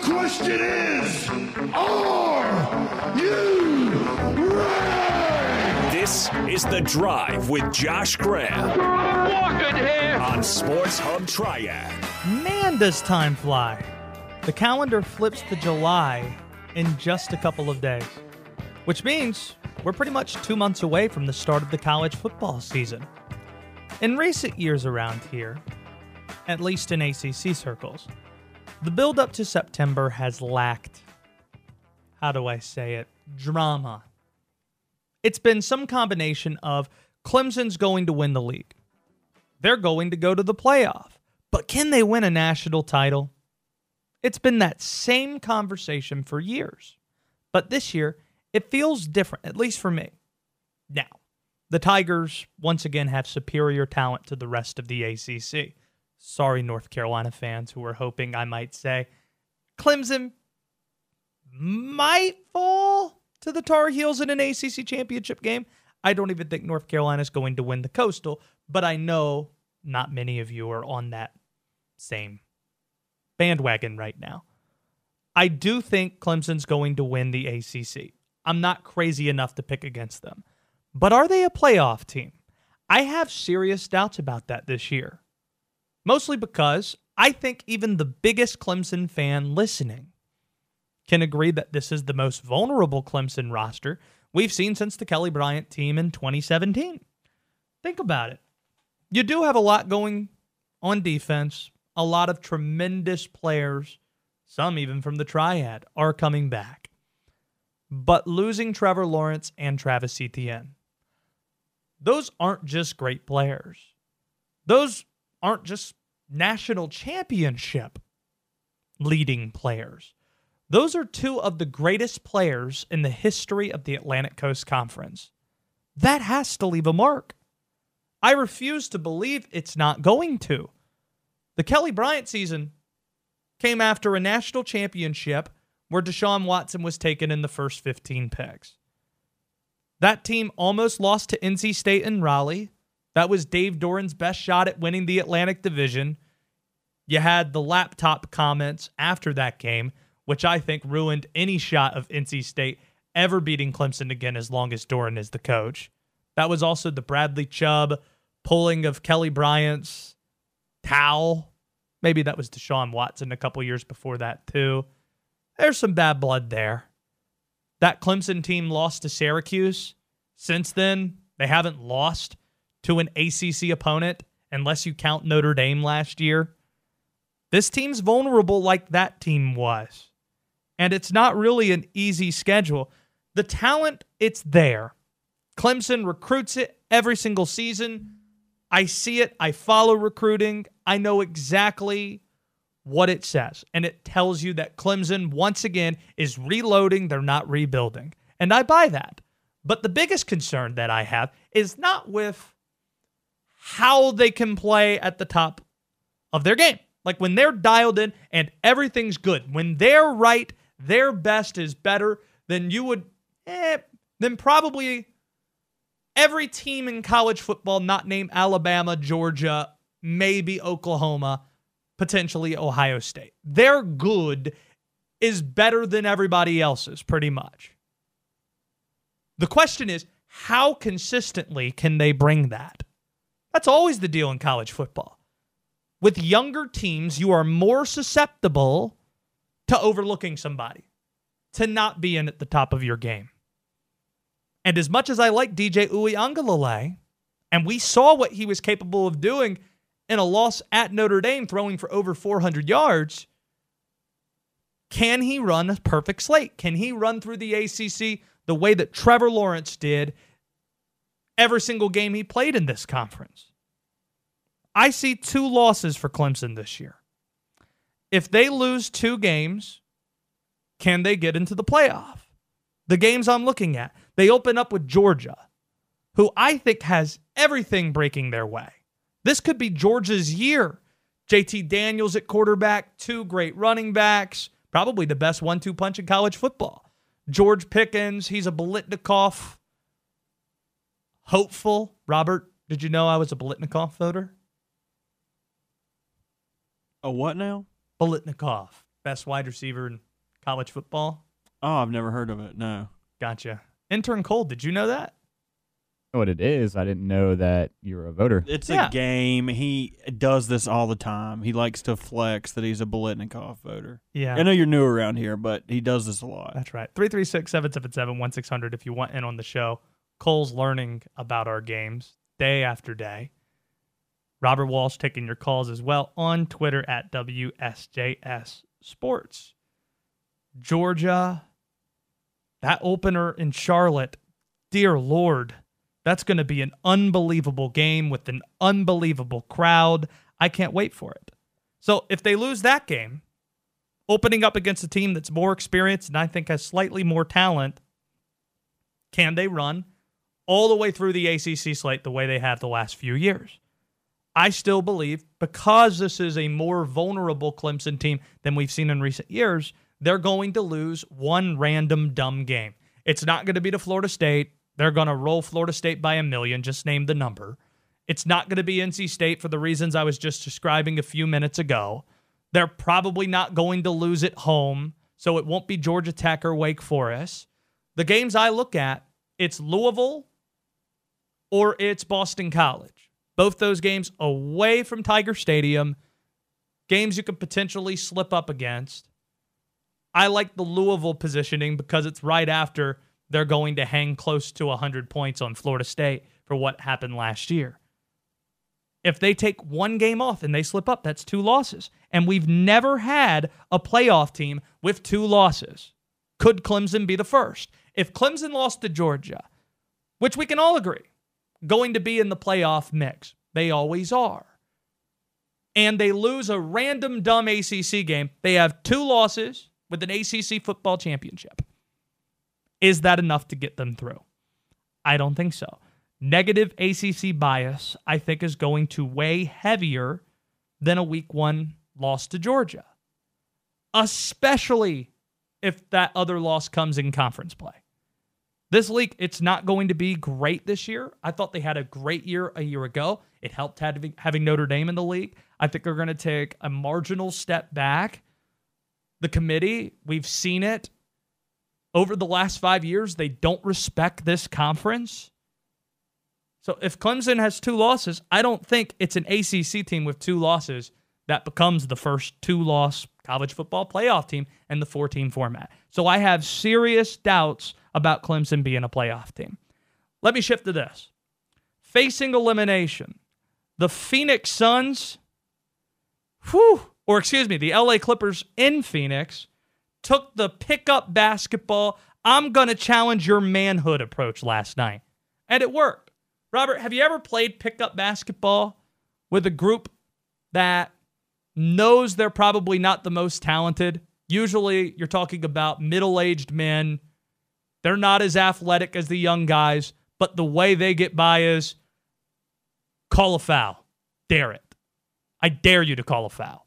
The question is, are you ready? This is The Drive with Josh Graham Walking here. on Sports Hub Triad. Man, does time fly. The calendar flips to July in just a couple of days, which means we're pretty much two months away from the start of the college football season. In recent years around here, at least in ACC circles, the build up to September has lacked, how do I say it, drama. It's been some combination of Clemson's going to win the league. They're going to go to the playoff. But can they win a national title? It's been that same conversation for years. But this year, it feels different, at least for me. Now, the Tigers once again have superior talent to the rest of the ACC. Sorry, North Carolina fans who were hoping I might say Clemson might fall to the Tar Heels in an ACC championship game. I don't even think North Carolina is going to win the Coastal, but I know not many of you are on that same bandwagon right now. I do think Clemson's going to win the ACC. I'm not crazy enough to pick against them. But are they a playoff team? I have serious doubts about that this year. Mostly because I think even the biggest Clemson fan listening can agree that this is the most vulnerable Clemson roster we've seen since the Kelly Bryant team in 2017. Think about it. You do have a lot going on defense, a lot of tremendous players, some even from the triad, are coming back. But losing Trevor Lawrence and Travis Etienne, those aren't just great players. Those aren't just national championship leading players. Those are two of the greatest players in the history of the Atlantic Coast Conference. That has to leave a mark. I refuse to believe it's not going to. The Kelly Bryant season came after a national championship where Deshaun Watson was taken in the first 15 picks. That team almost lost to NC State and Raleigh. That was Dave Doeren's best shot at winning the Atlantic Division. You had the laptop comments after that game, which I think ruined any shot of NC State ever beating Clemson again as long as Doeren is the coach. That was also the Bradley Chubb pulling of Kelly Bryant's towel. Maybe that was Deshaun Watson a couple years before that, too. There's some bad blood there. That Clemson team lost to Syracuse. Since then, they haven't lost to an ACC opponent unless you count Notre Dame last year. This team's vulnerable like that team was. And it's not really an easy schedule. The talent, it's there. Clemson recruits it every single season. I see it. I follow recruiting. I know exactly what it says. And it tells you that Clemson, once again, is reloading. They're not rebuilding. And I buy that. But the biggest concern that I have is not with how they can play at the top of their game. Like when they're dialed in and everything's good, when they're right, their best is better, then you would, eh, then probably every team in college football not named Alabama, Georgia, maybe Oklahoma, potentially Ohio State. Their good is better than everybody else's, pretty much. The question is, how consistently can they bring that? That's always the deal in college football. With younger teams, you are more susceptible to overlooking somebody, to not being at the top of your game. And as much as I like DJ Uiagalelei, and we saw what he was capable of doing in a loss at Notre Dame, throwing for over 400 yards, can he run a perfect slate? Can he run through the ACC the way that Trevor Lawrence did every single game he played in this conference? I see two losses for Clemson this year. If they lose two games, can they get into the playoff? The games I'm looking at, they open up with Georgia, who I think has everything breaking their way. This could be Georgia's year. JT Daniels at quarterback, two great running backs, probably the best one two punch in college football. George Pickens, he's a Biletnikoff hopeful. Robert, did you know I was a Biletnikoff voter? A what now? Biletnikoff. best wide receiver in college football. Oh, I've never heard of it. No. Gotcha. Intern Cole, did you know that? know what it is. I didn't know that you were a voter. It's Yeah. a game. He does this all the time. He likes to flex that he's a Biletnikoff voter. Yeah. I know you're new around here, but he does this a lot. That's right. 336 777 1600 if you want in on the show. Cole's learning about our games day after day. Robert Walsh taking your calls as well on Twitter at WSJS Sports. Georgia, that opener in Charlotte, dear Lord, that's going to be an unbelievable game with an unbelievable crowd. I can't wait for it. So if they lose that game, opening up against a team that's more experienced and I think has slightly more talent, can they run all the way through the ACC slate the way they have the last few years? I still believe because this is a more vulnerable Clemson team than we've seen in recent years, they're going to lose one random dumb game. It's not going to be to Florida State. They're going to roll Florida State by a million, just name the number. It's not going to be NC State for the reasons I was just describing a few minutes ago. They're probably not going to lose at home, so it won't be Georgia Tech or Wake Forest. The games I look at, it's Louisville or it's Boston College. Both those games away from Tiger Stadium, games you could potentially slip up against. I like the Louisville positioning because it's right after they're going to hang close to 100 points on Florida State for what happened last year. If they take one game off and they slip up, that's two losses. And we've never had a playoff team with two losses. Could Clemson be the first? If Clemson lost to Georgia, which we can all agree, going to be in the playoff mix, they always are. And they lose a random dumb ACC game, they have two losses with an ACC football championship. Is that enough to get them through? I don't think so. Negative ACC bias, I think, is going to weigh heavier than a week one loss to Georgia, especially if that other loss comes in conference play. This league, it's not going to be great this year. I thought they had a great year a year ago. It helped having, having Notre Dame in the league. I think they're going to take a marginal step back. The committee, we've seen it over the last five years. They don't respect this conference. So if Clemson has two losses, I don't think it's an ACC team with two losses that becomes the first two loss college football playoff team in the four team format. So I have serious doubts about Clemson being a playoff team. Let me shift to this. Facing elimination, the Phoenix Suns, whew, or excuse me, the LA Clippers in Phoenix took the pickup basketball, I'm going to challenge your manhood approach last night. And it worked. Robert, have you ever played pickup basketball with a group that knows they're probably not the most talented? Usually you're talking about middle aged men. They're not as athletic as the young guys, but the way they get by is call a foul. Dare it. I dare you to call a foul.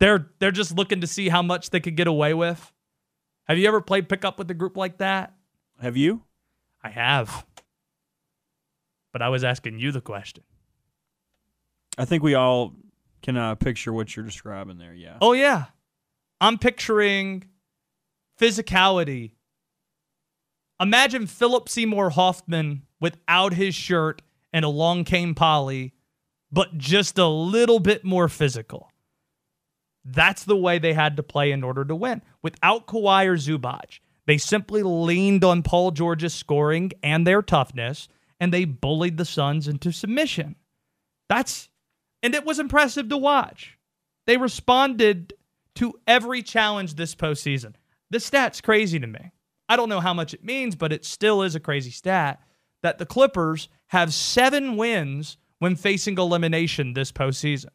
They're they're just looking to see how much they could get away with. Have you ever played pickup with a group like that? Have you? I have. But I was asking you the question. I think we all can uh, picture what you're describing there. Yeah. Oh yeah. I'm picturing physicality. Imagine Philip Seymour Hoffman without his shirt and along came Polly, but just a little bit more physical. That's the way they had to play in order to win. Without Kawhi or Zubac, they simply leaned on Paul George's scoring and their toughness, and they bullied the Suns into submission. That's and it was impressive to watch. They responded to every challenge this postseason. The stat's crazy to me. I don't know how much it means, but it still is a crazy stat that the Clippers have seven wins when facing elimination this postseason.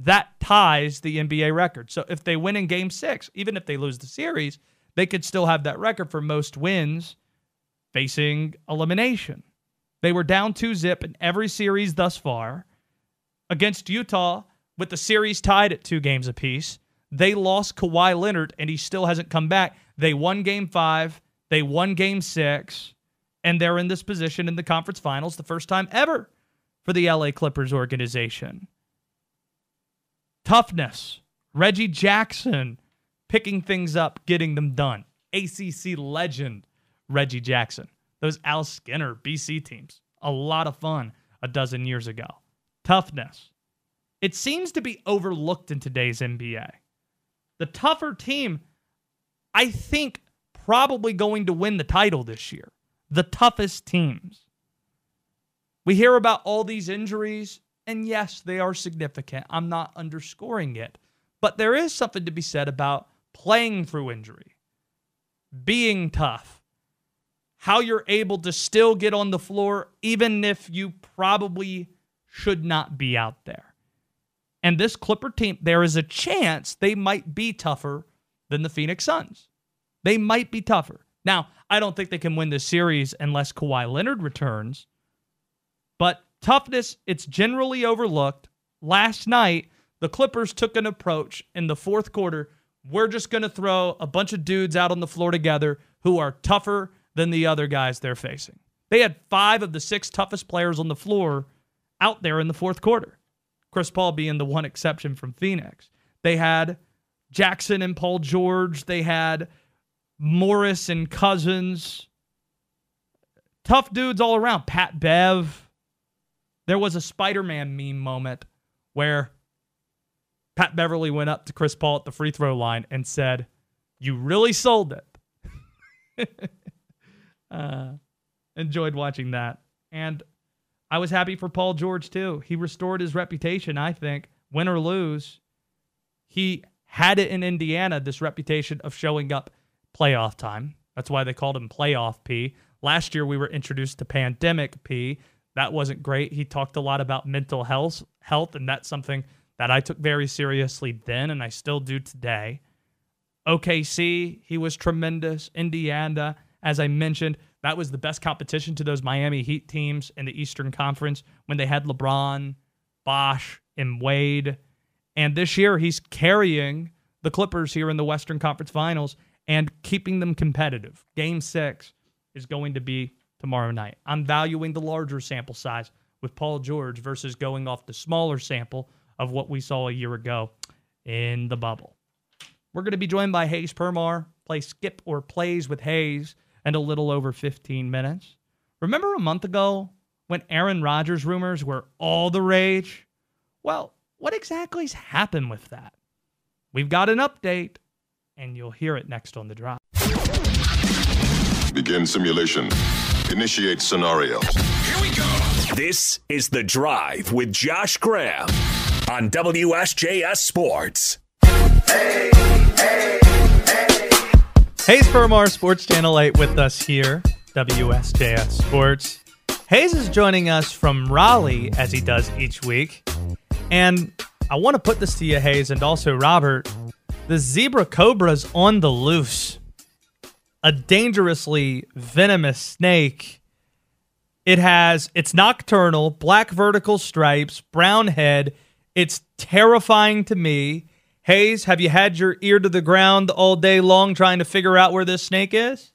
That ties the NBA record. So if they win in game six, even if they lose the series, they could still have that record for most wins facing elimination. They were down two zip in every series thus far. Against Utah, with the series tied at two games apiece, they lost Kawhi Leonard and he still hasn't come back. They won game five, they won game six, and they're in this position in the conference finals the first time ever for the LA Clippers organization. Toughness. Reggie Jackson picking things up, getting them done. ACC legend Reggie Jackson. Those Al Skinner BC teams. A lot of fun a dozen years ago. Toughness. It seems to be overlooked in today's NBA. The tougher team, I think, probably going to win the title this year. The toughest teams. We hear about all these injuries, and yes, they are significant. I'm not underscoring it. But there is something to be said about playing through injury, being tough, how you're able to still get on the floor, even if you probably should not be out there. And this Clipper team, there is a chance they might be tougher than the Phoenix Suns. They might be tougher. Now, I don't think they can win this series unless Kawhi Leonard returns. But toughness, it's generally overlooked. Last night, the Clippers took an approach in the fourth quarter. We're just going to throw a bunch of dudes out on the floor together who are tougher than the other guys they're facing. They had five of the six toughest players on the floor out there in the fourth quarter. Chris Paul being the one exception from Phoenix. They had Jackson and Paul George. They had Morris and Cousins. Tough dudes all around. Pat Bev. There was a Spider Man meme moment where Pat Beverly went up to Chris Paul at the free throw line and said, You really sold it. uh, enjoyed watching that. And I was happy for Paul George too. He restored his reputation, I think, win or lose. He had it in Indiana, this reputation of showing up playoff time. That's why they called him Playoff P. Last year we were introduced to Pandemic P. That wasn't great. He talked a lot about mental health, health, and that's something that I took very seriously then, and I still do today. OKC, he was tremendous. Indiana, as I mentioned, that was the best competition to those Miami Heat teams in the Eastern Conference when they had LeBron, Bosh, and Wade. And this year, he's carrying the Clippers here in the Western Conference Finals and keeping them competitive. Game six is going to be tomorrow night. I'm valuing the larger sample size with Paul George versus going off the smaller sample of what we saw a year ago in the bubble. We're going to be joined by Hayes Permar, play skip or plays with Hayes and a little over 15 minutes. Remember a month ago when Aaron Rodgers rumors were all the rage? Well, what exactly's happened with that? We've got an update, and you'll hear it next on the drive. Begin simulation. Initiate scenario. Here we go. This is The Drive with Josh Graham on WSJS Sports. Hayes Permar, Sports Channel 8 with us here, WSJS Sports. Hayes is joining us from Raleigh as he does each week. And I want to put this to you, Hayes, and also Robert. The zebra cobra's on the loose. A dangerously venomous snake. It has it's nocturnal, black vertical stripes, brown head. It's terrifying to me. Hayes, have you had your ear to the ground all day long trying to figure out where this snake is?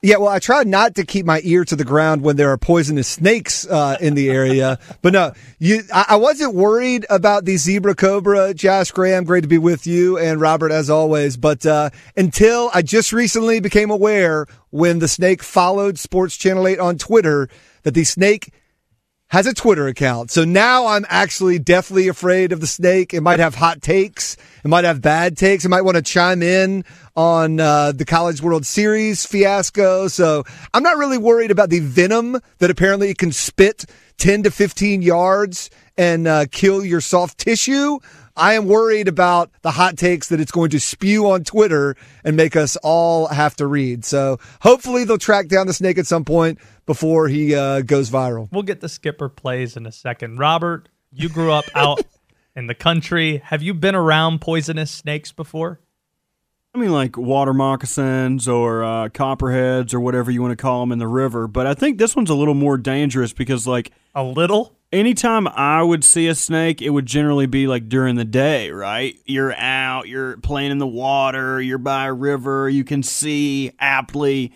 Yeah, well, I try not to keep my ear to the ground when there are poisonous snakes uh, in the area. but no, you, I, I, wasn't worried about the zebra cobra. Josh Graham, great to be with you, and Robert as always. But uh, until I just recently became aware when the snake followed Sports Channel Eight on Twitter that the snake has a Twitter account. So now I'm actually deathly afraid of the snake. It might have hot takes. It might have bad takes. It might want to chime in on uh, the College World Series fiasco. So I'm not really worried about the venom that apparently it can spit 10 to 15 yards and uh, kill your soft tissue. I am worried about the hot takes that it's going to spew on Twitter and make us all have to read. So hopefully they'll track down the snake at some point before he uh, goes viral. We'll get the skipper plays in a second. Robert, you grew up out in the country. Have you been around poisonous snakes before? I mean, like water moccasins or uh, copperheads or whatever you want to call them in the river. But I think this one's a little more dangerous because, like, a little anytime I would see a snake, it would generally be like during the day, right? You're out, you're playing in the water, you're by a river, you can see aptly.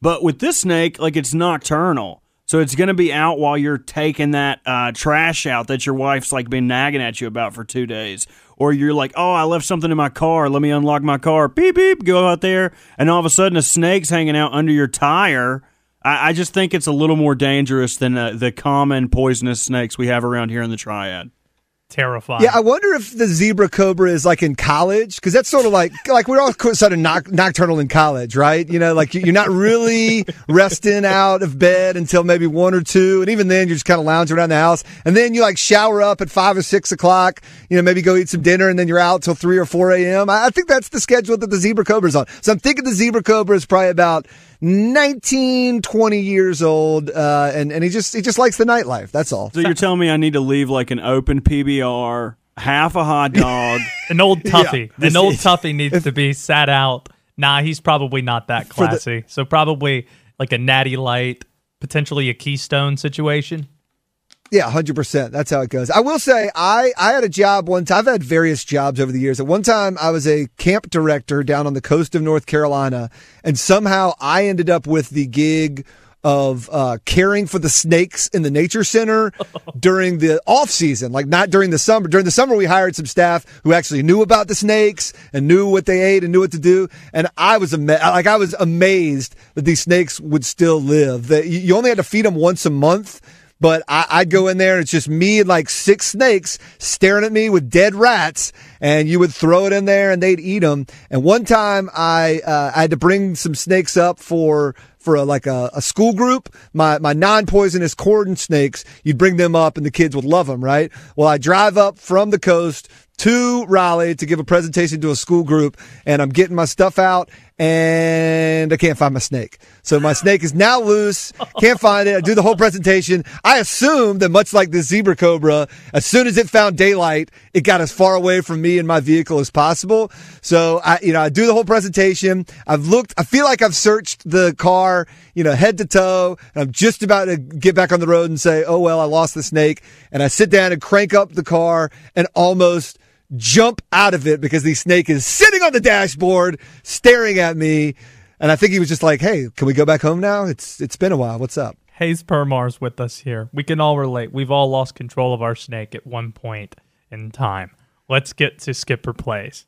But with this snake, like it's nocturnal. So it's going to be out while you're taking that uh, trash out that your wife's like been nagging at you about for two days. or you're like, oh, I left something in my car. Let me unlock my car. Beep beep. Go out there, and all of a sudden a snake's hanging out under your tire. I, I just think it's a little more dangerous than uh, the common poisonous snakes we have around here in the Triad. Terrifying. Yeah, I wonder if the zebra cobra is like in college because that's sort of like like we're all sort of noc- nocturnal in college, right? You know, like you're not really resting out of bed until maybe one or two, and even then you're just kind of lounging around the house, and then you like shower up at five or six o'clock. You know, maybe go eat some dinner, and then you're out till three or four a.m. I, I think that's the schedule that the zebra cobra's on. So I'm thinking the zebra cobra is probably about 19, 20 years old, uh, and and he just he just likes the nightlife. That's all. So you're telling me I need to leave like an open PBR, half a hot dog. An old toughie. This An old is- toughie needs to be sat out. Nah, he's probably not that For the- classy. so probably like a natty light, potentially a keystone situation. Yeah, hundred percent. That's how it goes. I will say, I I had a job one time. I've had various jobs over the years. At one time, I was a camp director down on the coast of North Carolina, and somehow I ended up with the gig of uh, caring for the snakes in the nature center during the off season, like not during the summer. During the summer, we hired some staff who actually knew about the snakes and knew what they ate and knew what to do. And I was ama- like I was amazed that these snakes would still live. That you only had to feed them once a month. But I, I'd go in there and it's just me and like six snakes staring at me with dead rats, and you would throw it in there and they'd eat them. And one time I uh, I had to bring some snakes up for for a, like a, a school group. My my non poisonous cordon snakes, you'd bring them up and the kids would love them, right? Well, I drive up from the coast to Raleigh to give a presentation to a school group, and I'm getting my stuff out, and I can't find my snake. So my snake is now loose. Can't find it. I do the whole presentation. I assume that much like the zebra cobra, as soon as it found daylight, it got as far away from me and my vehicle as possible. So I, you know, I do the whole presentation. I've looked. I feel like I've searched the car, you know, head to toe, and I'm just about to get back on the road and say, "Oh well, I lost the snake." And I sit down and crank up the car and almost jump out of it because the snake is sitting on the dashboard staring at me. And I think he was just like, "Hey, can we go back home now? It's it's been a while. What's up?" Hayes Permar's with us here. We can all relate. We've all lost control of our snake at one point in time. Let's get to Skipper Plays.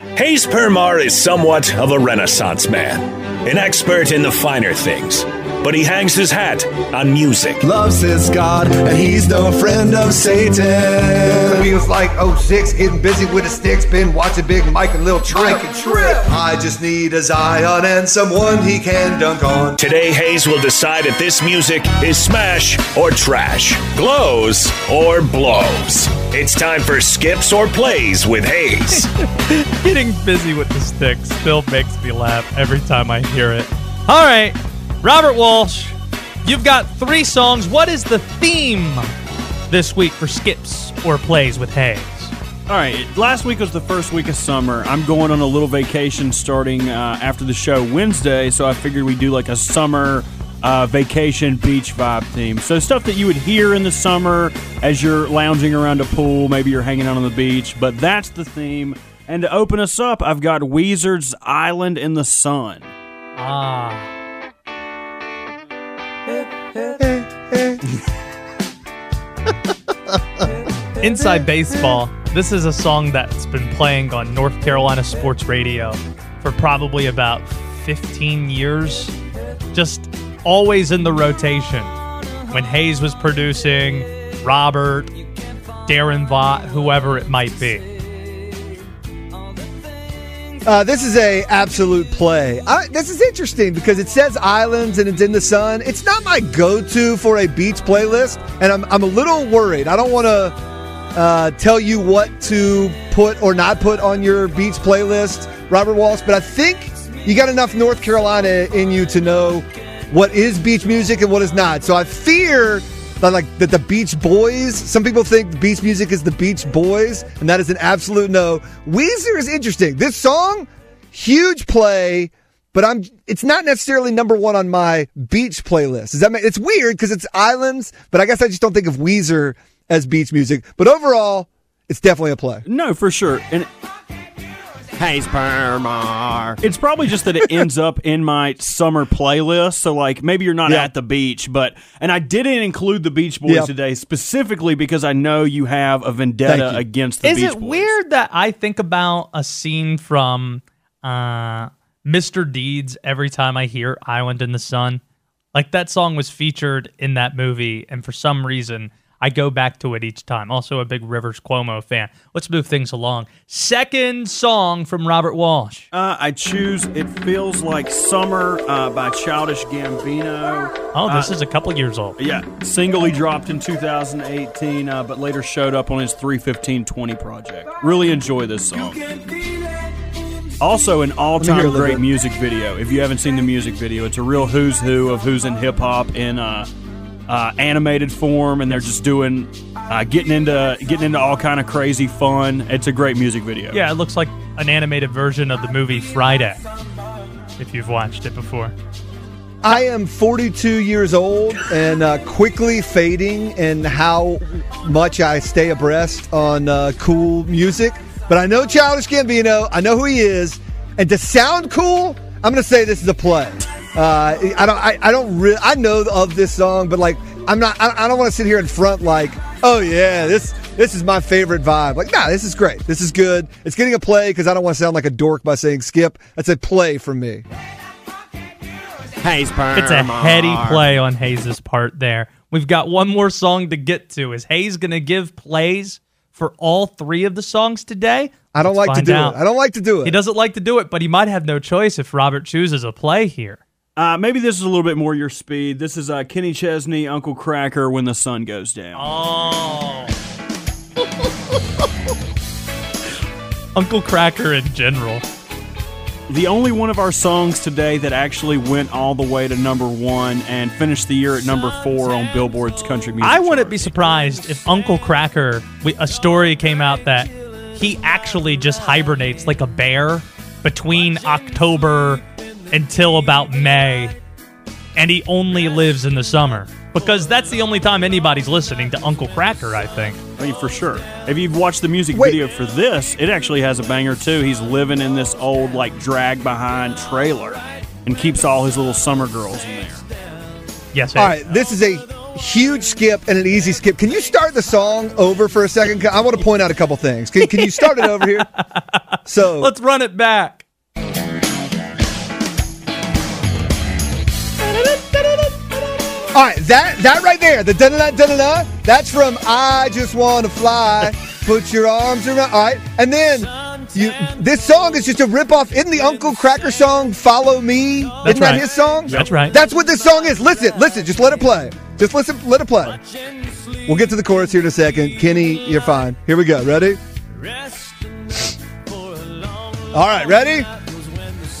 Hayes Permar is somewhat of a renaissance man, an expert in the finer things, but he hangs his hat on music. loves his God, and he's no friend of Satan. Feels like 06, getting busy with the sticks, been watching Big Mike and Lil Trip. Mike and Trip. I just need a Zion and someone he can dunk on. Today, Hayes will decide if this music is smash or trash, glows or blows. It's time for skips or plays with Hayes. Getting busy with the stick still makes me laugh every time I hear it. All right, Robert Walsh, you've got three songs. What is the theme this week for skips or plays with Hayes? All right, last week was the first week of summer. I'm going on a little vacation starting uh, after the show Wednesday, so I figured we'd do like a summer uh, vacation beach vibe theme. So stuff that you would hear in the summer as you're lounging around a pool, maybe you're hanging out on the beach, but that's the theme. And to open us up, I've got Weezer's Island in the Sun. Ah. Inside Baseball, this is a song that's been playing on North Carolina sports radio for probably about 15 years. Just always in the rotation. When Hayes was producing, Robert, Darren Vaught, whoever it might be. Uh, this is a absolute play. I, this is interesting because it says islands and it's in the sun. It's not my go-to for a beach playlist, and I'm I'm a little worried. I don't want to uh, tell you what to put or not put on your beach playlist, Robert Walsh, but I think you got enough North Carolina in you to know what is beach music and what is not. So I fear that like that the Beach Boys. Some people think beach music is the Beach Boys, and that is an absolute no. Weezer is interesting. This song, huge play, but I'm. It's not necessarily number one on my beach playlist. Does that? It's weird because it's islands, but I guess I just don't think of Weezer as beach music. But overall, it's definitely a play. No, for sure. And Hayes Permar. It's probably just that it ends up in my summer playlist. So, like, maybe you're not Yeah. at the beach, but, and I didn't include the Beach Boys Yeah. today specifically because I know you have a vendetta against the Is Beach it weird that I think about a scene from uh, Mr. Deeds every time I hear Island in the Sun? Like that song was featured in that movie, and for some reason, I go back to it each time. Also, a big Rivers Cuomo fan. Let's move things along. Second song from Robert Walsh. Uh, I choose It Feels Like Summer uh, by Childish Gambino. Oh, this Uh, is a couple years old. Yeah, single he dropped in 2018, uh, but later showed up on his 31520 project. Really enjoy this song. Also, an all-time great bit. music video. If you haven't seen the music video, it's a real who's who of who's in hip hop in uh, uh, animated form, and they're just doing, uh, getting into getting into all kind of crazy fun. It's a great music video. Yeah, it looks like an animated version of the movie Friday. If you've watched it before. I am 42 years old and uh, quickly fading in how much I stay abreast on uh, cool music. But I know Childish Gambino. I know who he is. And to sound cool, I'm going to say this is a play. Uh, I don't. I, I don't. Re- I know of this song, but like, I'm not. I, I don't want to sit here in front like, oh yeah, this this is my favorite vibe. Like, nah, this is great. This is good. It's getting a play because I don't want to sound like a dork by saying skip. That's a play from me. Hayes It's a heady play on Hayes' part there. We've got one more song to get to. Is Hayes going to give plays for all three of the songs today? I don't Let's like to do out. it. I don't like to do it. He doesn't like to do it, but he might have no choice if Robert chooses a play here. Uh, maybe this is a little bit more your speed. This is uh, Kenny Chesney, Uncle Kracker, When the Sun Goes Down. Oh. Uncle Kracker in general. The only one of our songs today that actually went all the way to number one and finished the year at number four on Billboard's country music. I wouldn't be surprised if Uncle Kracker, a story came out that he actually just hibernates like a bear between October until about May, and he only lives in the summer because that's the only time anybody's listening to Uncle Kracker. I think. I mean, for sure. If you've watched the music Wait. video for this, it actually has a banger too. He's living in this old, like, drag behind trailer and keeps all his little summer girls in there. Yes. All right, this is a huge skip and an easy skip. Can you start the song over for a second? I want to point out a couple things. Can, can you start it over here? So Let's run it back. All right, that that right there, the da da da da da, that's from "I Just Want to Fly." Put your arms around. All right, and then you. This song is just a ripoff. Isn't the Uncle Kracker song "Follow Me"? That's Isn't that right. his song? That's right. That's what this song is. Listen, listen. Just let it play. Just listen. Let it play. We'll get to the chorus here in a second. Kenny, you're fine. Here we go. Ready? All right, ready?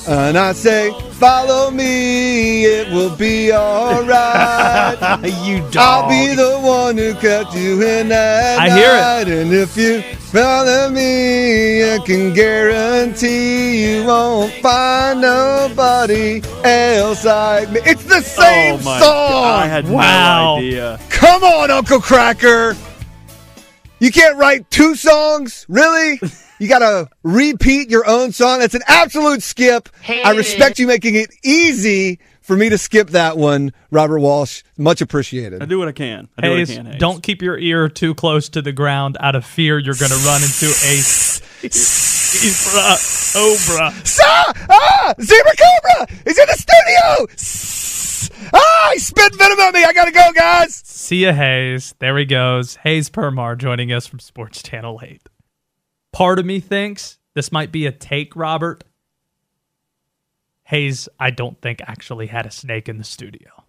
And I say, follow me, it will be all right. you I'll be the one who kept you in that I hear it. And if you follow me, I can guarantee you won't find nobody else like me. It's the oh same oh my song. God, I had Wow. no idea. Come on, Uncle Kracker. You can't write two songs? Really? You got to repeat your own song? That's an absolute skip. I respect you making it easy for me to skip that one, Robert Walsh. Much I appreciated. do what I can. I do what I can. Hayes. don't keep your ear too close to the ground out of fear you're going to run into a zebra cobra. Sa- ah! Zebra Cobra! He's in the studio! S- Ah! He spit venom at me! I gotta go, guys! See ya, Hayes. There he goes. Hayes Permar joining us from Sports Channel 8. Part of me thinks this might be a take, Robert. Hayes, I don't think actually had a snake in the studio.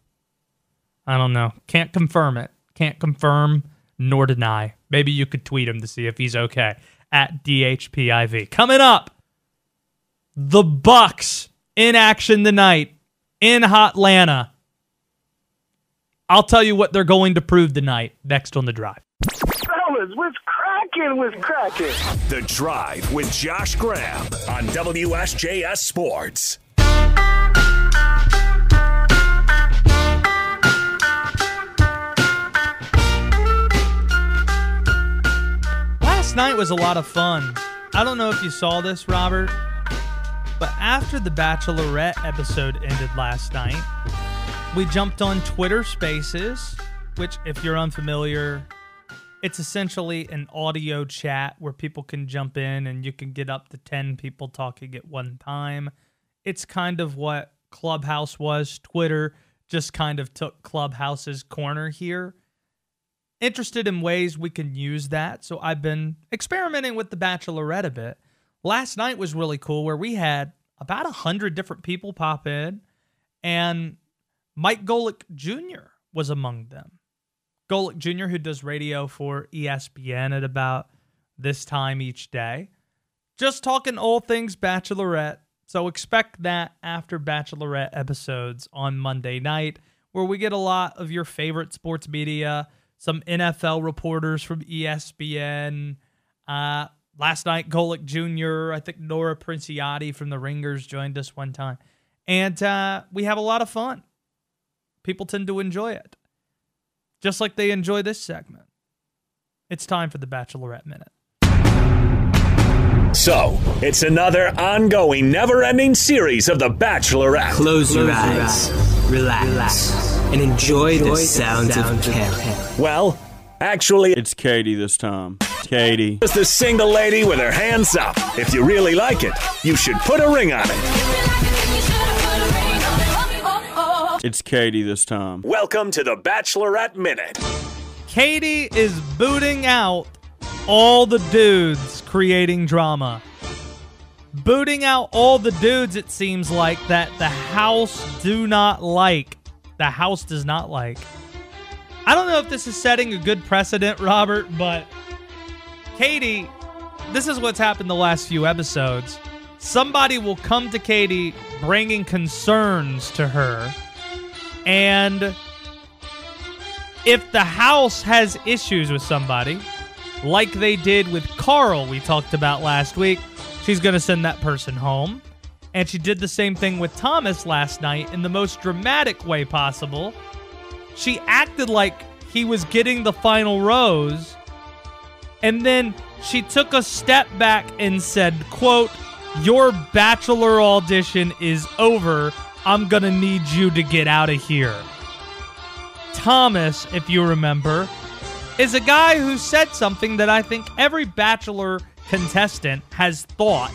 I don't know. Can't confirm it. Can't confirm nor deny. Maybe you could tweet him to see if he's okay at DHPIV. Coming up, the Bucks in action tonight in Hotlanta. I'll tell you what they're going to prove tonight next on the drive. Fellas, what's cracking? What's cracking? The Drive with Josh Graham on WSJS Sports. Last night was a lot of fun I don't know if you saw this, Robert, but after the Bachelorette episode ended last night, we jumped on Twitter Spaces, which, if you're unfamiliar, it's essentially an audio chat where people can jump in and you can get up to 10 people talking at one time. It's kind of what Clubhouse was. Twitter just kind of took Clubhouse's corner here. Interested in ways we can use that. So I've been experimenting with The Bachelorette a bit. Last night was really cool where we had about a hundred different people pop in, and Mike Golic Jr. was among them. Golic Jr., who does radio for ESPN at about this time each day. Just talking all things Bachelorette. So expect that after Bachelorette episodes on Monday night, where we get a lot of your favorite sports media, some NFL reporters from ESPN. Uh, last night, Golic Jr., I think Nora Princiotti from the Ringers joined us one time. And uh, we have a lot of fun. People tend to enjoy it just like they enjoy this segment. It's time for the Bachelorette Minute. So, it's another ongoing, never ending series of The Bachelorette. Close your eyes, relax, and enjoy the sounds of caring. Well, actually, It's Katie this time. Katie. it's the single lady with her hands up. If you really like it, you should put a ring on it. It's Katie this time. Welcome to The Bachelorette Minute. Katie is booting out all the dudes creating drama. Booting out all the dudes, it seems like, that the house do not like. The house does not like. I don't know if this is setting a good precedent, Robert, but Katie, this is what's happened the last few episodes. Somebody will come to Katie bringing concerns to her. And if the house has issues with somebody, like they did with Carl, we talked about last week, she's going to send that person home. And she did the same thing with Thomas last night in the most dramatic way possible. She acted like he was getting the final rose. And then she took a step back and said, quote, your bachelor audition is over. I'm going to need you to get out of here. Thomas, if you remember, is a guy who said something that I think every bachelor contestant has thought,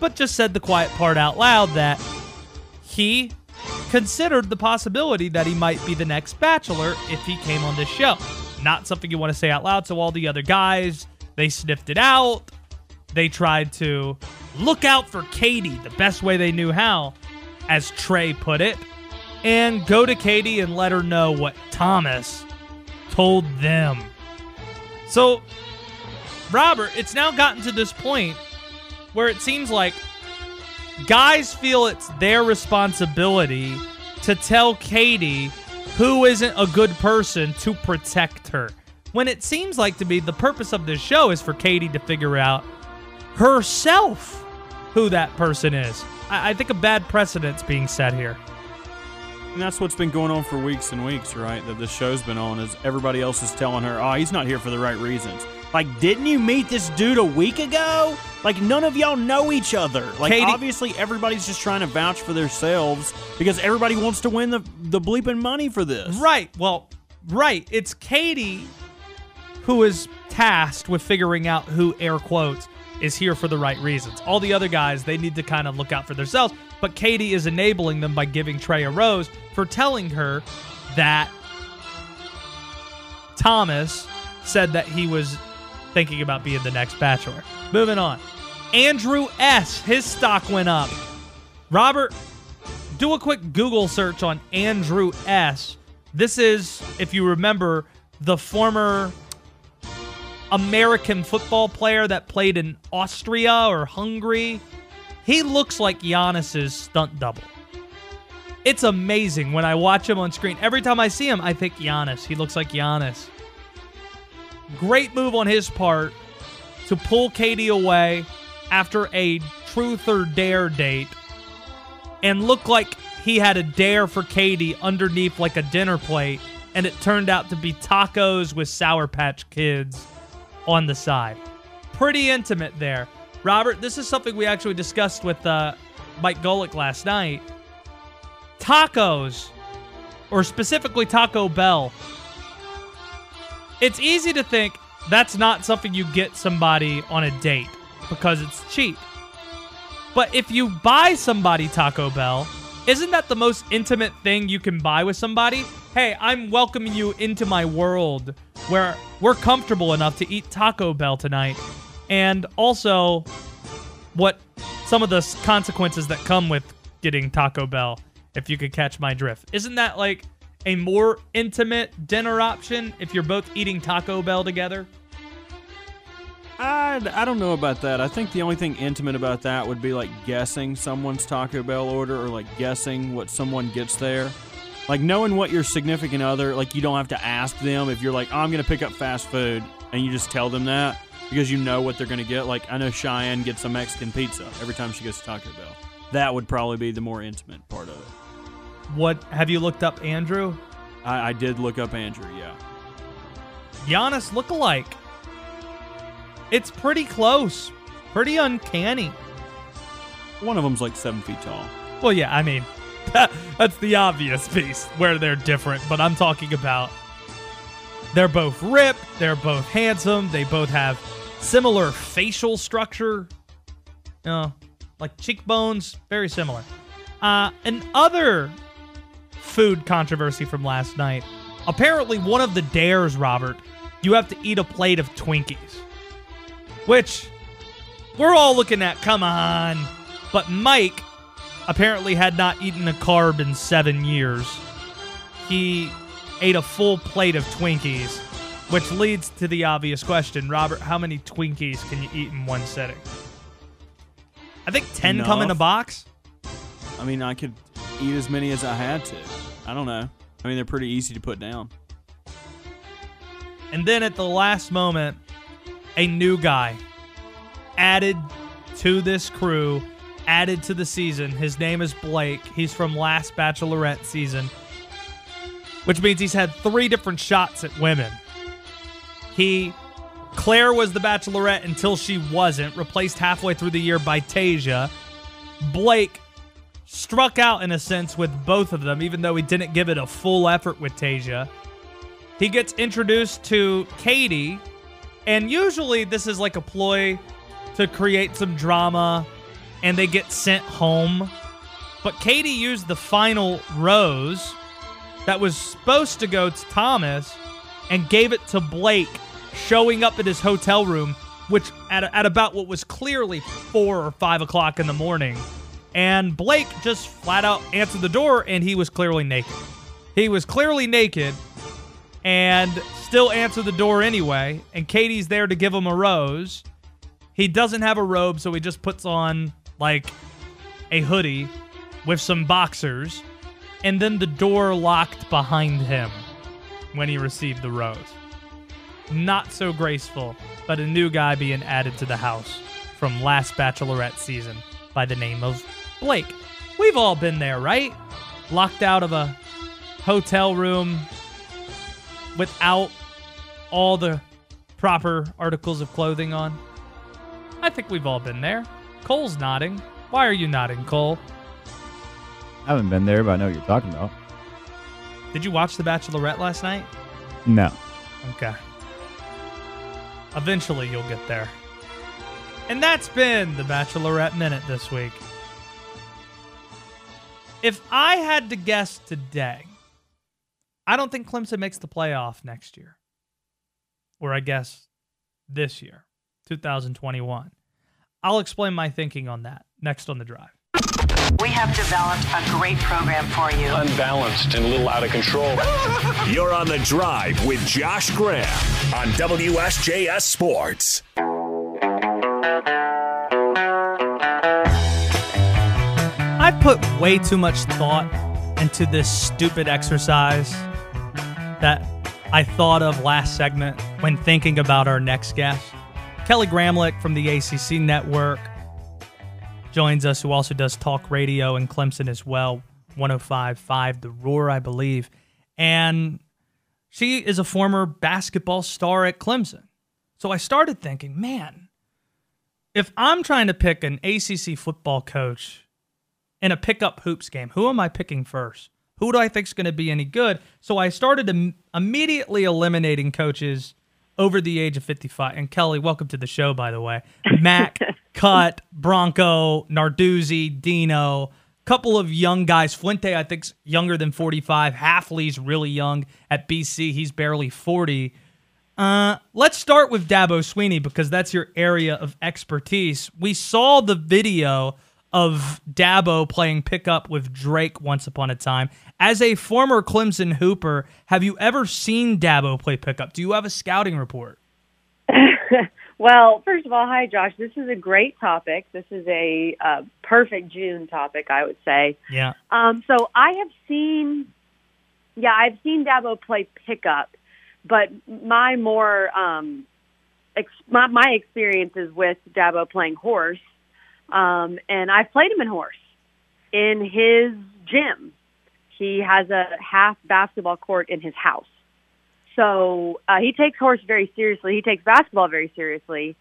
but just said the quiet part out loud that he considered the possibility that he might be the next bachelor if he came on this show. Not something you want to say out loud, so all the other guys, they sniffed it out. They tried to look out for Katie the best way they knew how, as Trey put it, and go to Katie and let her know what Thomas told them. So, Robert, it's now gotten to this point where it seems like guys feel it's their responsibility to tell Katie who isn't a good person to protect her. When it seems like to be the purpose of this show is for Katie to figure out herself who that person is. I, I think a bad precedent's being set here. And that's what's been going on for weeks and weeks, right? That the show's been on is everybody else is telling her, "Oh, he's not here for the right reasons." Like, didn't you meet this dude a week ago? Like, none of y'all know each other. Like, Katie- obviously, everybody's just trying to vouch for themselves because everybody wants to win the the bleeping money for this. Right. Well, right. It's Katie who is tasked with figuring out who, air quotes, is here for the right reasons. All the other guys, they need to kind of look out for themselves. But Katie is enabling them by giving Trey a rose for telling her that Thomas said that he was thinking about being the next bachelor. Moving on. Andrew S. His stock went up. Robert, do a quick Google search on Andrew S. This is, if you remember, the former American football player that played in Austria or Hungary. He looks like Giannis's stunt double. It's amazing when I watch him on screen. Every time I see him, I think Giannis. He looks like Giannis. Great move on his part to pull Katie away after a truth or dare date and look like he had a dare for Katie underneath like a dinner plate, and it turned out to be tacos with Sour Patch Kids on the side. Pretty intimate there. Robert, this is something we actually discussed with uh, Mike Golic last night. Tacos, or specifically Taco Bell. It's easy to think that's not something you get somebody on a date because it's cheap. But if you buy somebody Taco Bell, isn't that the most intimate thing you can buy with somebody? Hey, I'm welcoming you into my world where we're comfortable enough to eat Taco Bell tonight. And also, what some of the consequences that come with getting Taco Bell, if you could catch my drift. Isn't that like a more intimate dinner option if you're both eating Taco Bell together? I, I don't know about that. I think the only thing intimate about that would be like guessing someone's Taco Bell order or like guessing what someone gets there. Like knowing what your significant other, like you don't have to ask them if you're like, oh, I'm going to pick up fast food and you just tell them that because you know what they're going to get. Like I know Cheyenne gets a Mexican pizza every time she goes to Taco Bell. That would probably be the more intimate part of it. What have you looked up, Andrew? I, I did look up Andrew, yeah. Giannis look-alike. It's pretty close, pretty uncanny. One of them's like seven feet tall. Well, yeah, I mean, that, that's the obvious piece where they're different, but I'm talking about they're both ripped, they're both handsome, they both have similar facial structure, you know, like cheekbones, very similar. Uh, and other food controversy from last night. Apparently, one of the dares, Robert, you have to eat a plate of Twinkies. Which we're all looking at, come on. But Mike apparently had not eaten a carb in seven years. He ate a full plate of Twinkies, which leads to the obvious question Robert, how many Twinkies can you eat in one sitting? I think 10 Enough. come in a box. I mean, I could eat as many as I had to. I don't know. I mean, they're pretty easy to put down. And then at the last moment, a new guy added to this crew, added to the season. His name is Blake. He's from last Bachelorette season, which means he's had three different shots at women. He, Clare was the Bachelorette until she wasn't, replaced halfway through the year by Tayshia. Blake struck out in a sense with both of them, even though he didn't give it a full effort with Tayshia. He gets introduced to Katie, and usually this is like a ploy to create some drama and they get sent home. But Katie used the final rose that was supposed to go to Thomas and gave it to Blake, showing up at his hotel room, which at, at about what was clearly four or five o'clock in the morning. And Blake just flat out answered the door and he was clearly naked. He was clearly naked and still answered the door anyway. And Katie's there to give him a rose. He doesn't have a robe, so he just puts on like a hoodie with some boxers. And then the door locked behind him when he received the rose. Not so graceful, but a new guy being added to the house from last Bachelorette season by the name of Blake. We've all been there, right? Locked out of a hotel room without all the proper articles of clothing on. I think we've all been there. Cole's nodding. Why are you nodding, Cole? I haven't been there, but I know what you're talking about. Did you watch The Bachelorette last night? No. Okay. Eventually you'll get there. And that's been the Bachelorette Minute this week. If I had to guess today, I don't think Clemson makes the playoff next year. Or I guess this year, 2021. I'll explain my thinking on that next on the drive. We have developed a great program for you. Unbalanced and a little out of control. You're on the drive with Josh Graham on WSJS Sports. I put way too much thought into this stupid exercise that I thought of last segment when thinking about our next guest. Kelly Gramlich from the ACC Network joins us, who also does talk radio in Clemson as well, 105.5 The Roar, I believe. And she is a former basketball star at Clemson. So I started thinking, man, if I'm trying to pick an ACC football coach in a pickup hoops game, who am I picking first? Who do I think is going to be any good? So I started Im- immediately eliminating coaches over the age of 55. And Kelly, welcome to the show, by the way. Mac, Cut, Bronco, Narduzzi, Dino, couple of young guys. Fuente, I think's younger than 45. Hafley's really young at BC. He's barely 40. Uh, let's start with Dabo Swinney because that's your area of expertise. We saw the video of Dabo playing pickup with Drake once upon a time. As a former Clemson Hooper, have you ever seen Dabo play pickup? Do you have a scouting report? well, first of all, hi Josh. This is a great topic. This is a uh, perfect June topic, I would say. Yeah. Um, so I have seen, yeah, I've seen Dabo play pickup, but my more um, ex- my, my experience is with Dabo playing horse um, and I've played him in horse in his gym. He has a half basketball court in his house. So uh, he takes horse very seriously. He takes basketball very seriously.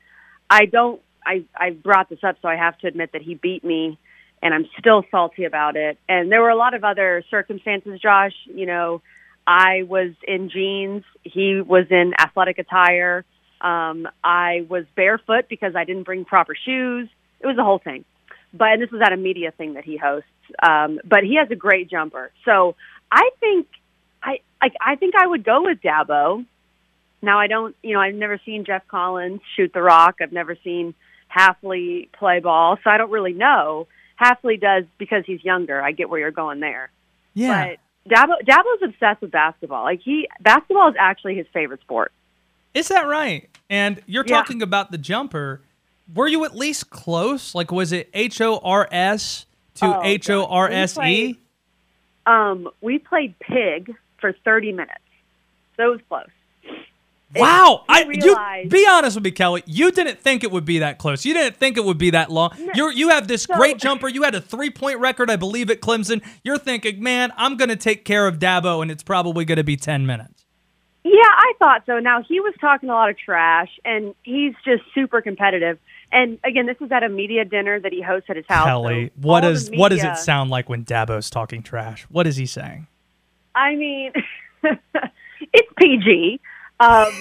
I don't. I I brought this up, so I have to admit that he beat me, and I'm still salty about it. And there were a lot of other circumstances, Josh. You know, I was in jeans. He was in athletic attire. Um, I was barefoot because I didn't bring proper shoes it was the whole thing. But and this was at a media thing that he hosts. Um, but he has a great jumper. So I think I like I think I would go with Dabo. Now I don't you know, I've never seen Geoff Collins shoot the rock. I've never seen Hafley play ball, so I don't really know. Hafley does because he's younger. I get where you're going there. Yeah. But Dabo Dabo's obsessed with basketball. Like he basketball is actually his favorite sport. Is that right? And you're yeah. talking about the jumper were you at least close? Like, was it H O R S to H O R S E? Um, we played pig for thirty minutes, so it was close. Wow, I realized, you be honest with me, Kelly. You didn't think it would be that close. You didn't think it would be that long. No, you you have this so, great jumper. You had a three point record, I believe, at Clemson. You're thinking, man, I'm going to take care of Dabo, and it's probably going to be ten minutes. Yeah, I thought so. Now he was talking a lot of trash, and he's just super competitive. And again, this is at a media dinner that he hosts at his house. Kelly, so what does media, what does it sound like when Dabo's talking trash? What is he saying? I mean, it's PG, um,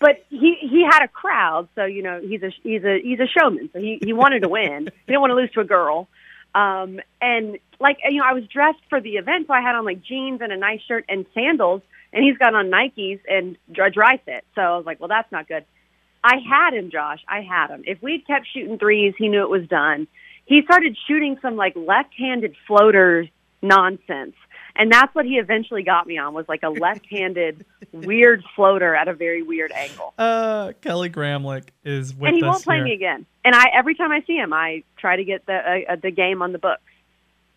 but he he had a crowd, so you know he's a he's a he's a showman, so he he wanted to win. he didn't want to lose to a girl. Um, and like you know, I was dressed for the event, so I had on like jeans and a nice shirt and sandals, and he's got on Nikes and a dry fit. So I was like, well, that's not good. I had him, Josh. I had him. If we'd kept shooting threes, he knew it was done. He started shooting some like left-handed floaters nonsense. And that's what he eventually got me on was like a left-handed weird floater at a very weird angle. Uh, Kelly Gramlich is with and he won't play here. me again. And I every time I see him, I try to get the uh, the game on the books.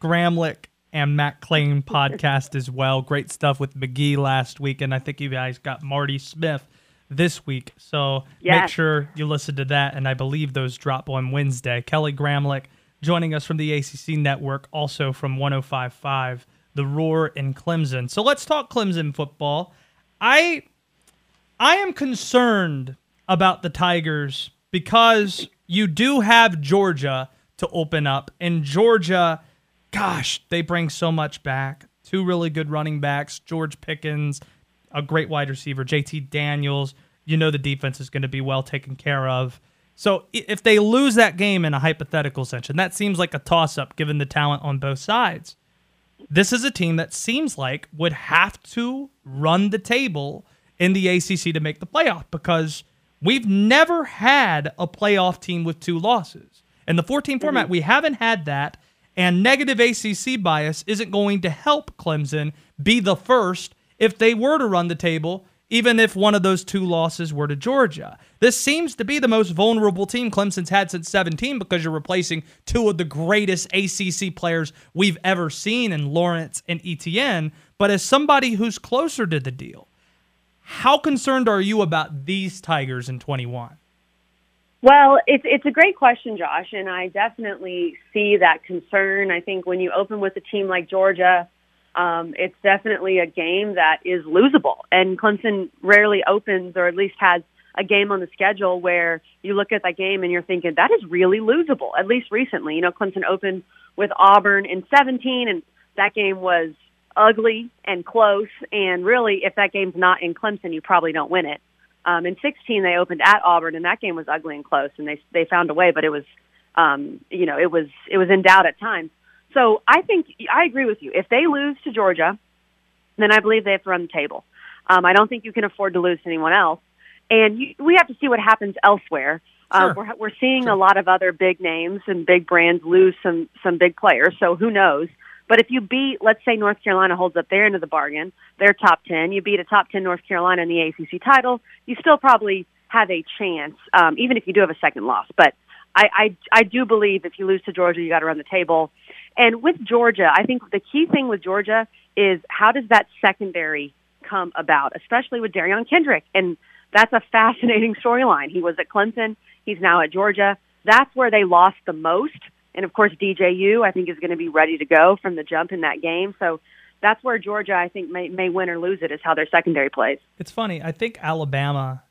Gramlich and Mac Lain podcast as well. Great stuff with McGee last week, and I think you guys got Marty Smith this week. So yes. make sure you listen to that. And I believe those drop on Wednesday. Kelly Gramlich joining us from the ACC Network, also from 105.5, The Roar in Clemson. So let's talk Clemson football. I I am concerned about the Tigers because you do have Georgia to open up, and Georgia, gosh, they bring so much back. Two really good running backs, George Pickens, a great wide receiver, JT Daniels. You know the defense is going to be well taken care of. So if they lose that game in a hypothetical sense, and that seems like a toss up given the talent on both sides, this is a team that seems like would have to run the table in the ACC to make the playoff because we've never had a playoff team with two losses. In the 14 format, mm-hmm. we haven't had that, and negative ACC bias isn't going to help Clemson be the first if they were to run the table, even if one of those two losses were to Georgia. This seems to be the most vulnerable team Clemson's had since 17 because you're replacing two of the greatest ACC players we've ever seen in Lawrence and Etienne. But as somebody who's closer to the deal, how concerned are you about these Tigers in 21? Well, it's it's a great question, Josh, and I definitely see that concern. I think when you open with a team like Georgia, um, it's definitely a game that is losable. And Clemson rarely opens, or at least has a game on the schedule where you look at that game and you're thinking that is really losable. At least recently, you know, Clemson opened with Auburn in 17, and that game was ugly and close. And really, if that game's not in Clemson, you probably don't win it. Um, in 16, they opened at Auburn, and that game was ugly and close, and they they found a way, but it was, um, you know, it was it was in doubt at times. So I think I agree with you. If they lose to Georgia, then I believe they have to run the table. Um, I don't think you can afford to lose to anyone else, and you, we have to see what happens elsewhere. Uh, we're we're seeing a lot of other big names and big brands lose some some big players. So who knows? But if you beat, let's say North Carolina holds up their end of the bargain, they're top ten. You beat a top ten North Carolina in the ACC title, you still probably have a chance, um, even if you do have a second loss. But I, I I do believe if you lose to Georgia, you got to run the table. And with Georgia, I think the key thing with Georgia is how does that secondary come about, especially with Derion Kendrick. And that's a fascinating storyline. He was at Clemson, he's now at Georgia. That's where they lost the most. And of course, DJU, I think, is going to be ready to go from the jump in that game. So that's where Georgia, I think, may, may win or lose it, is how their secondary plays. It's funny. I think Alabama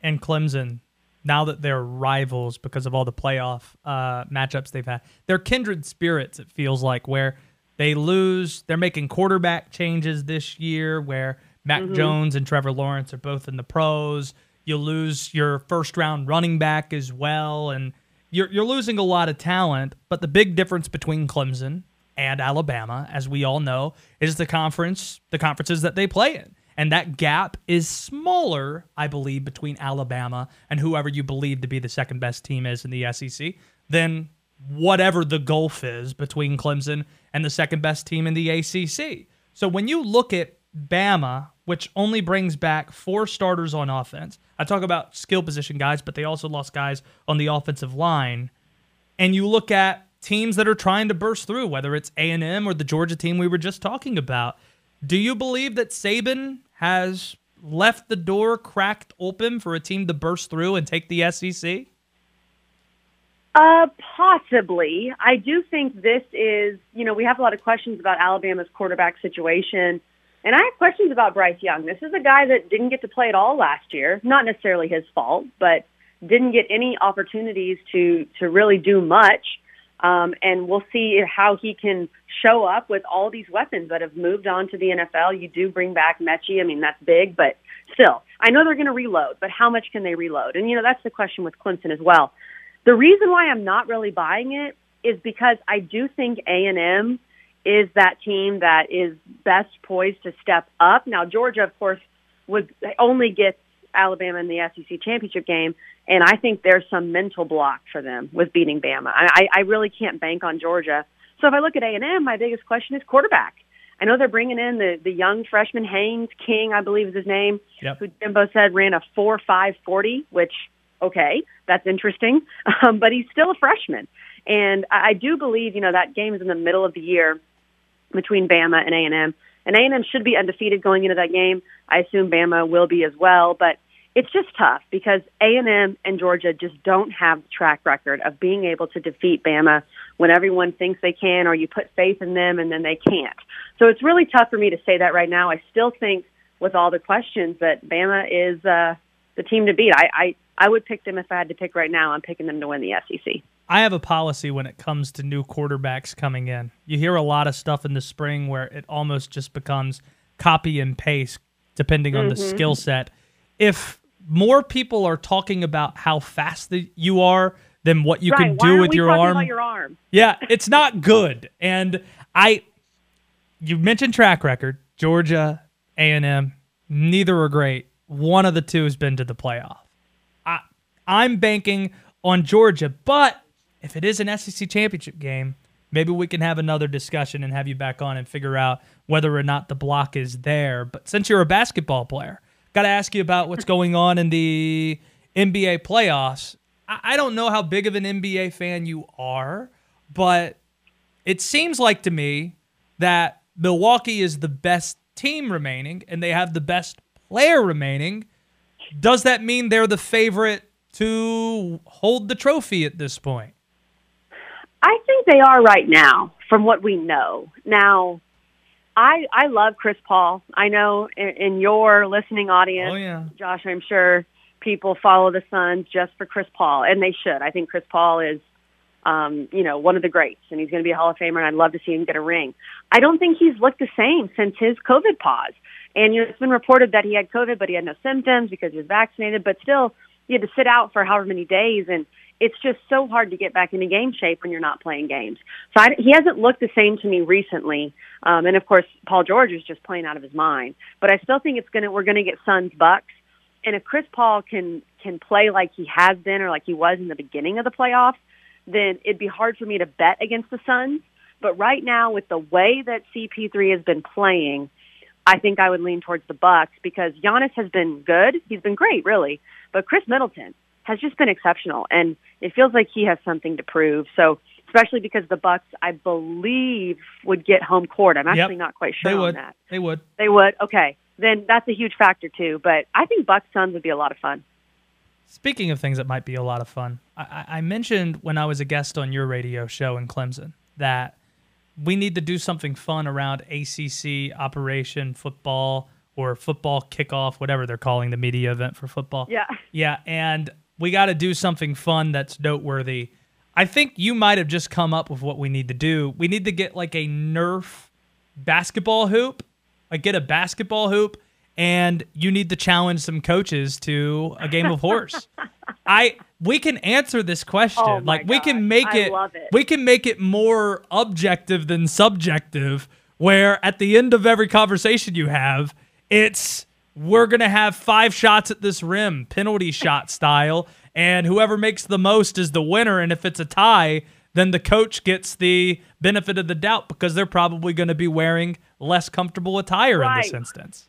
and Clemson, now that they're rivals because of all the playoff uh, matchups they've had, they're kindred spirits. It feels like where they lose, they're making quarterback changes this year. Where Mac Mhm. Jones and Trevor Lawrence are both in the pros. You lose your first round running back as well, and you're you're losing a lot of talent. But the big difference between Clemson and Alabama, as we all know, is the conference, the conferences that they play in. And that gap is smaller, I believe, between Alabama and whoever you believe to be the second best team is in the SEC than whatever the gulf is between Clemson and the second best team in the ACC. So when you look at Bama, which only brings back four starters on offense, I talk about skill position guys, but they also lost guys on the offensive line and you look at teams that are trying to burst through, whether it's A and M or the Georgia team we were just talking about, do you believe that Saban has left the door cracked open for a team to burst through and take the SEC? Uh, possibly. I do think this is, you know, we have a lot of questions about Alabama's quarterback situation. And I have questions about Bryce Young. This is a guy that didn't get to play at all last year. Not necessarily his fault, but didn't get any opportunities to to really do much. Um, and we'll see how he can show up with all these weapons that have moved on to the NFL. You do bring back Metchie. I mean, that's big, but still, I know they're going to reload, but how much can they reload? And, you know, that's the question with Clemson as well. The reason why I'm not really buying it is because I do think A&M is that team that is best poised to step up. Now, Georgia, of course, would only get Alabama in the SEC championship game, and I think there's some mental block for them with beating Bama. I, I really can't bank on Georgia. So if I look at A&M, my biggest question is quarterback. I know they're bringing in the the young freshman Haynes King, I believe is his name, Yep. who Jimbo said ran a four five forty, which okay, that's interesting, um, but he's still a freshman, and I I do believe you know that game is in the middle of the year between Bama and A&M. And A&M should be undefeated going into that game. I assume Bama will be as well, but it's just tough because A&M and Georgia just don't have the track record of being able to defeat Bama when everyone thinks they can or you put faith in them and then they can't. So it's really tough for me to say that right now. I still think with all the questions that Bama is uh, the team to beat. I, I I would pick them if I had to pick right now. I'm picking them to win the SEC. I have a policy when it comes to new quarterbacks coming in. You hear a lot of stuff in the spring where it almost just becomes copy and paste depending on the Mhm. skill set. If more people are talking about how fast the, you are than what you right. can Why do with your arm, your arm. yeah, it's not good. And I, you mentioned track record, Georgia, A and M, neither are great. One of the two has been to the playoff. I, I'm banking on Georgia, but if it is an SEC championship game, maybe we can have another discussion and have you back on and figure out whether or not the block is there. But since you're a basketball player, got to ask you about what's going on in the NBA playoffs. I, I don't know how big of an NBA fan you are, but it seems like to me that Milwaukee is the best team remaining and they have the best player remaining. Does that mean they're the favorite to hold the trophy at this point? I think they are right now, from what we know. Now, I I love Chris Paul. I know in, in your listening audience, Oh, yeah. Josh, I'm sure people follow the Suns just for Chris Paul, and they should. I think Chris Paul is, um, you know, one of the greats, and he's going to be a Hall of Famer, and I'd love to see him get a ring. I don't think he's looked the same since his COVID pause. And you know, it's been reported that he had COVID, but he had no symptoms because he was vaccinated. But still, he had to sit out for however many days, and it's just so hard to get back into game shape when you're not playing games. So I, he hasn't looked the same to me recently. Um, and of course, Paul George is just playing out of his mind. But I still think it's gonna we're gonna get Suns Bucks. And if Chris Paul can can play like he has been or like he was in the beginning of the playoffs, then it'd be hard for me to bet against the Suns. But right now, with the way that CP3 has been playing, I think I would lean towards the Bucks because Giannis has been good. He's been great, really. But Khris Middleton has just been exceptional, and it feels like he has something to prove. So, especially because the Bucks, I believe, would get home court. I'm actually Yep. not quite sure They on would. that. They would. They would. Okay, then that's a huge factor too. But I think Bucks Suns would be a lot of fun. Speaking of things that might be a lot of fun, I, I I mentioned when I was a guest on your radio show in Clemson that we need to do something fun around ACC Operation Football or football kickoff, whatever they're calling the media event for football. Yeah. Yeah, and we got to do something fun that's noteworthy. I think you might have just come up with what we need to do. We need to get like a Nerf basketball hoop, like get a basketball hoop, and you need to challenge some coaches to a game of horse. I we can answer this question. Oh like we can gosh, make it, it. we can make it more objective than subjective where at the end of every conversation you have, it's we're going to have five shots at this rim, penalty shot style, and whoever makes the most is the winner and if it's a tie, then the coach gets the benefit of the doubt because they're probably going to be wearing less comfortable attire in this instance.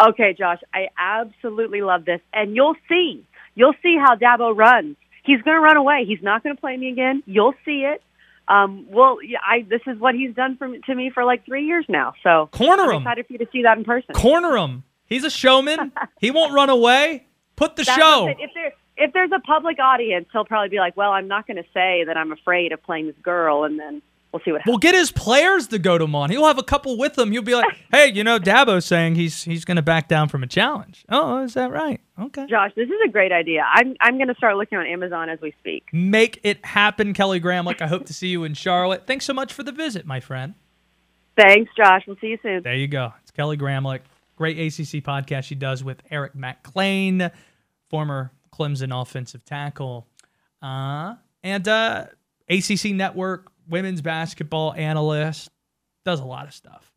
Okay, Josh, I absolutely love this, and you'll see. You'll see how Dabo runs. He's going to run away. He's not going to play me again. You'll see it. Um, well, yeah, I this is what he's done for to me for like three years now. So Corner I'm him. excited for you to see that in person. Corner him. He's a showman. he won't run away. Put the That's show. what I'm saying. If there if there's a public audience, he'll probably be like, "Well, I'm not going to say that I'm afraid of playing this girl," and then we'll see what happens. We'll get his players to go to Mon. He'll have a couple with him. He'll be like, "Hey, you know, Dabo's saying he's he's going to back down from a challenge." Oh, is that right? Okay. Josh, this is a great idea. I'm I'm going to start looking on Amazon as we speak. Make it happen, Kelly Graham. Like I hope to see you in Charlotte. Thanks so much for the visit, my friend. Thanks, Josh. We'll see you soon. There you go. It's Kelly Gramlich. Great ACC podcast she does with Eric Mac Lain, former Clemson offensive tackle, uh, and uh, ACC Network women's basketball analyst. Does a lot of stuff.